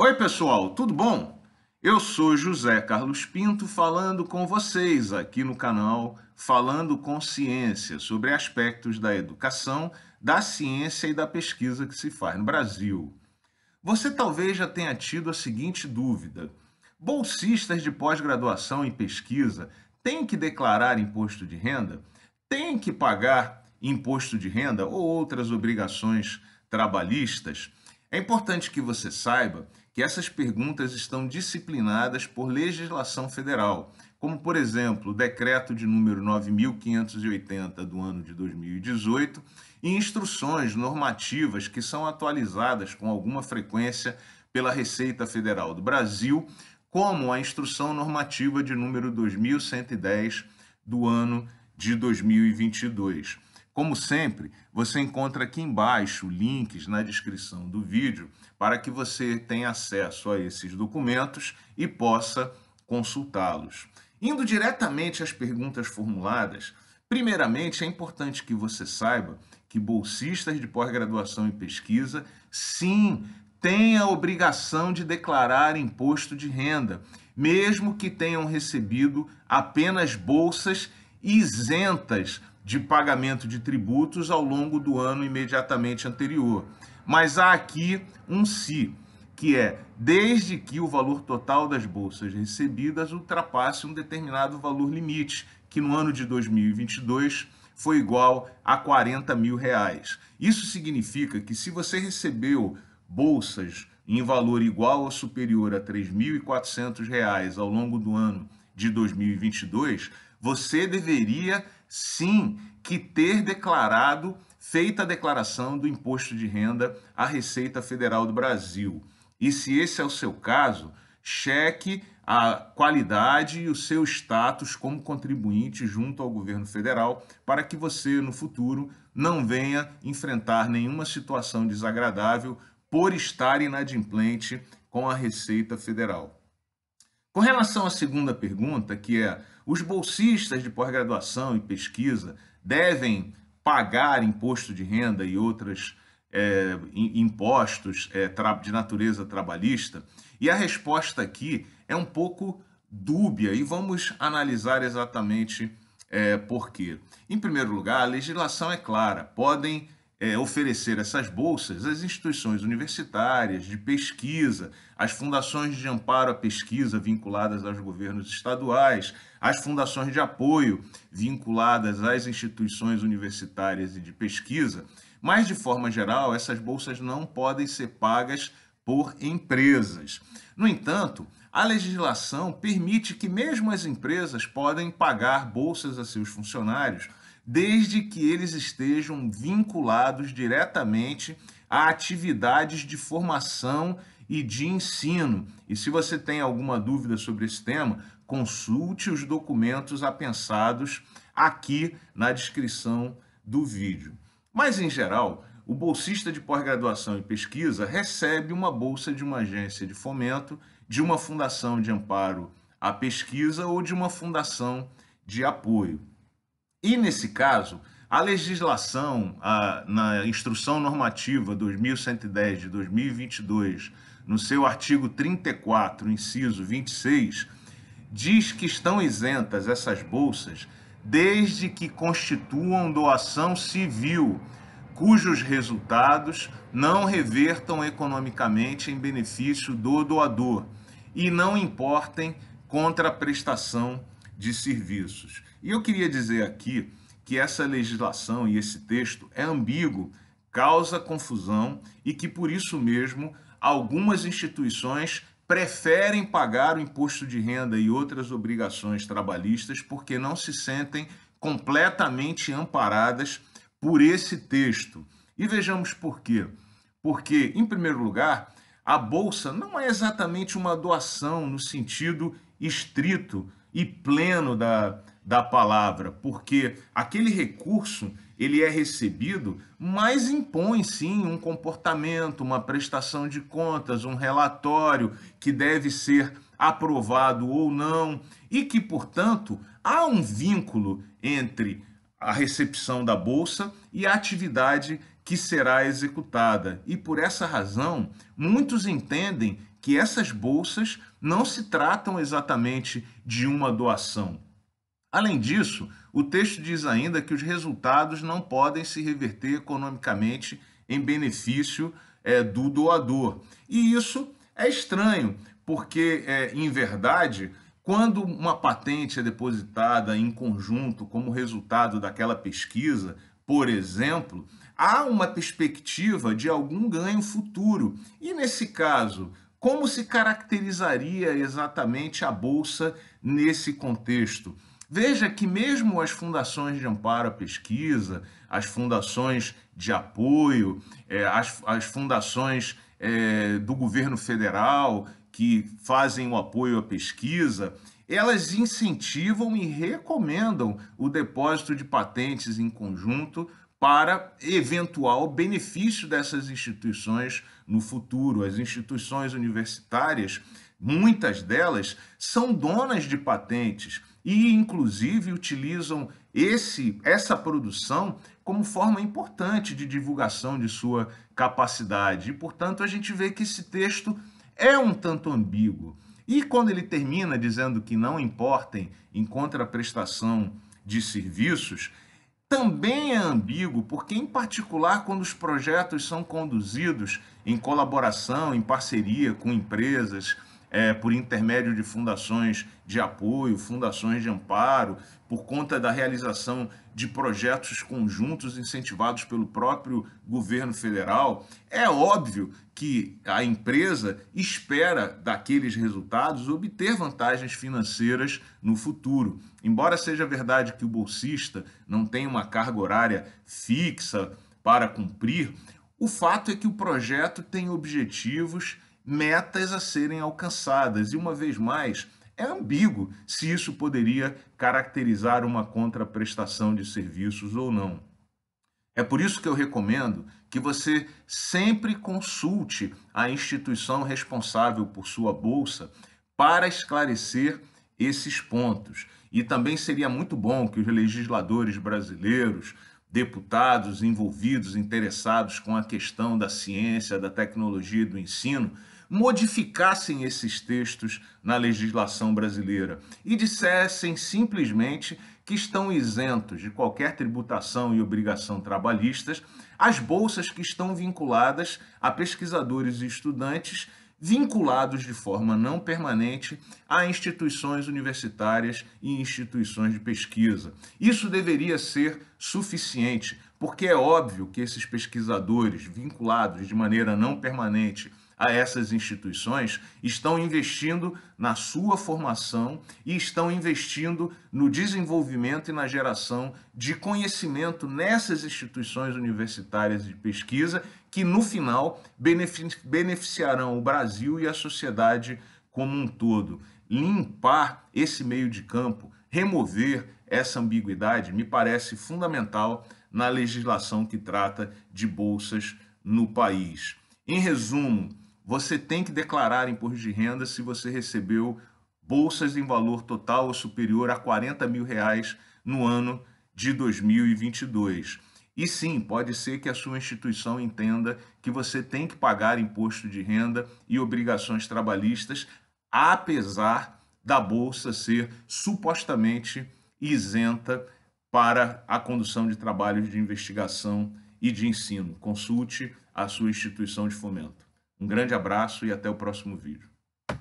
Oi, pessoal, tudo bom? Eu sou José Carlos Pinto falando com vocês aqui no canal Falando com Ciência sobre aspectos da educação, da ciência e da pesquisa que se faz no Brasil. Você talvez já tenha tido a seguinte dúvida: bolsistas de pós-graduação em pesquisa têm que declarar imposto de renda? Têm que pagar imposto de renda ou outras obrigações trabalhistas? É importante que você saiba que essas perguntas estão disciplinadas por legislação federal, como, por exemplo, o decreto de número 9580 do ano de 2018 e instruções normativas que são atualizadas com alguma frequência pela Receita Federal do Brasil, como a instrução normativa de número 2110 do ano de 2022. Como sempre, você encontra aqui embaixo links na descrição do vídeo para que você tenha acesso a esses documentos e possa consultá-los. Indo diretamente às perguntas formuladas, primeiramente é importante que você saiba que bolsistas de pós-graduação em pesquisa, sim, têm a obrigação de declarar imposto de renda, mesmo que tenham recebido apenas bolsas isentas de pagamento de tributos ao longo do ano imediatamente anterior. Mas há aqui um se, que é desde que o valor total das bolsas recebidas ultrapasse um determinado valor limite, que no ano de 2022 foi igual a 40 mil reais. Isso significa que se você recebeu bolsas em valor igual ou superior a R$ 3.400 ao longo do ano de 2022, você deveria sim que ter declarado, feita a declaração do imposto de renda à Receita Federal do Brasil. E se esse é o seu caso, cheque a qualidade e o seu status como contribuinte junto ao governo federal para que você no futuro não venha enfrentar nenhuma situação desagradável por estar inadimplente com a Receita Federal. Com relação à segunda pergunta, que é os bolsistas de pós-graduação e pesquisa devem pagar imposto de renda e outros é, impostos é, de natureza trabalhista? E a resposta aqui é um pouco dúbia e vamos analisar exatamente é, por quê. Em primeiro lugar, a legislação é clara: podem é, oferecer essas bolsas às instituições universitárias, de pesquisa, às fundações de amparo à pesquisa vinculadas aos governos estaduais, às fundações de apoio vinculadas às instituições universitárias e de pesquisa, mas, de forma geral, essas bolsas não podem ser pagas por empresas. No entanto, a legislação permite que mesmo as empresas podem pagar bolsas a seus funcionários desde que eles estejam vinculados diretamente a atividades de formação e de ensino. E se você tem alguma dúvida sobre esse tema, consulte os documentos apensados aqui na descrição do vídeo. Mas, em geral, o bolsista de pós-graduação e pesquisa recebe uma bolsa de uma agência de fomento, de uma fundação de amparo à pesquisa ou de uma fundação de apoio. E, nesse caso, a legislação, a, na Instrução Normativa 2110 de 2022, no seu artigo 34, inciso 26, diz que estão isentas essas bolsas desde que constituam doação civil, cujos resultados não revertam economicamente em benefício do doador e não importem contra a prestação de serviços. E eu queria dizer aqui que essa legislação e esse texto é ambíguo, causa confusão e que por isso mesmo algumas instituições preferem pagar o imposto de renda e outras obrigações trabalhistas porque não se sentem completamente amparadas por esse texto. E vejamos por quê. Porque, em primeiro lugar, a bolsa não é exatamente uma doação no sentido estrito e pleno da, da palavra, porque aquele recurso ele é recebido, mas impõe sim um comportamento, uma prestação de contas, um relatório que deve ser aprovado ou não, e que, portanto, há um vínculo entre a recepção da bolsa e a atividade que será executada. E por essa razão, muitos entendem que essas bolsas não se tratam exatamente de uma doação. Além disso, o texto diz ainda que os resultados não podem se reverter economicamente em benefício é, do doador. E isso é estranho, porque, é, em verdade, quando uma patente é depositada em conjunto como resultado daquela pesquisa, por exemplo, há uma perspectiva de algum ganho futuro. E nesse caso, como se caracterizaria exatamente a bolsa nesse contexto? Veja que mesmo as fundações de amparo à pesquisa, as fundações de apoio, é, as, as fundações é, do governo federal que fazem o apoio à pesquisa, elas incentivam e recomendam o depósito de patentes em conjunto para eventual benefício dessas instituições no futuro. As instituições universitárias, muitas delas, são donas de patentes e, inclusive, utilizam esse, essa produção como forma importante de divulgação de sua capacidade. E, portanto, a gente vê que esse texto é um tanto ambíguo. E quando ele termina dizendo que não importem em contraprestação de serviços, também é ambíguo, porque, em particular, quando os projetos são conduzidos em colaboração, em parceria com empresas, é, por intermédio de fundações de apoio, fundações de amparo, por conta da realização de projetos conjuntos incentivados pelo próprio governo federal, é óbvio que a empresa espera daqueles resultados obter vantagens financeiras no futuro. Embora seja verdade que o bolsista não tem uma carga horária fixa para cumprir, o fato é que o projeto tem objetivos, metas a serem alcançadas e, uma vez mais, é ambíguo se isso poderia caracterizar uma contraprestação de serviços ou não. É por isso que eu recomendo que você sempre consulte a instituição responsável por sua bolsa para esclarecer esses pontos. E também seria muito bom que os legisladores brasileiros, deputados envolvidos, interessados com a questão da ciência, da tecnologia e do ensino, modificassem esses textos na legislação brasileira e dissessem simplesmente que estão isentos de qualquer tributação e obrigação trabalhistas as bolsas que estão vinculadas a pesquisadores e estudantes vinculados de forma não permanente a instituições universitárias e instituições de pesquisa. Isso deveria ser suficiente, porque é óbvio que esses pesquisadores vinculados de maneira não permanente a essas instituições estão investindo na sua formação e estão investindo no desenvolvimento e na geração de conhecimento nessas instituições universitárias de pesquisa que, no final, beneficiarão o Brasil e a sociedade como um todo. Limpar esse meio de campo, remover essa ambiguidade, me parece fundamental na legislação que trata de bolsas no país. Em resumo, você tem que declarar imposto de renda se você recebeu bolsas em valor total ou superior a 40 mil reais no ano de 2022. E sim, pode ser que a sua instituição entenda que você tem que pagar imposto de renda e obrigações trabalhistas, apesar da bolsa ser supostamente isenta para a condução de trabalhos de investigação e de ensino. Consulte a sua instituição de fomento. Um grande abraço e até o próximo vídeo.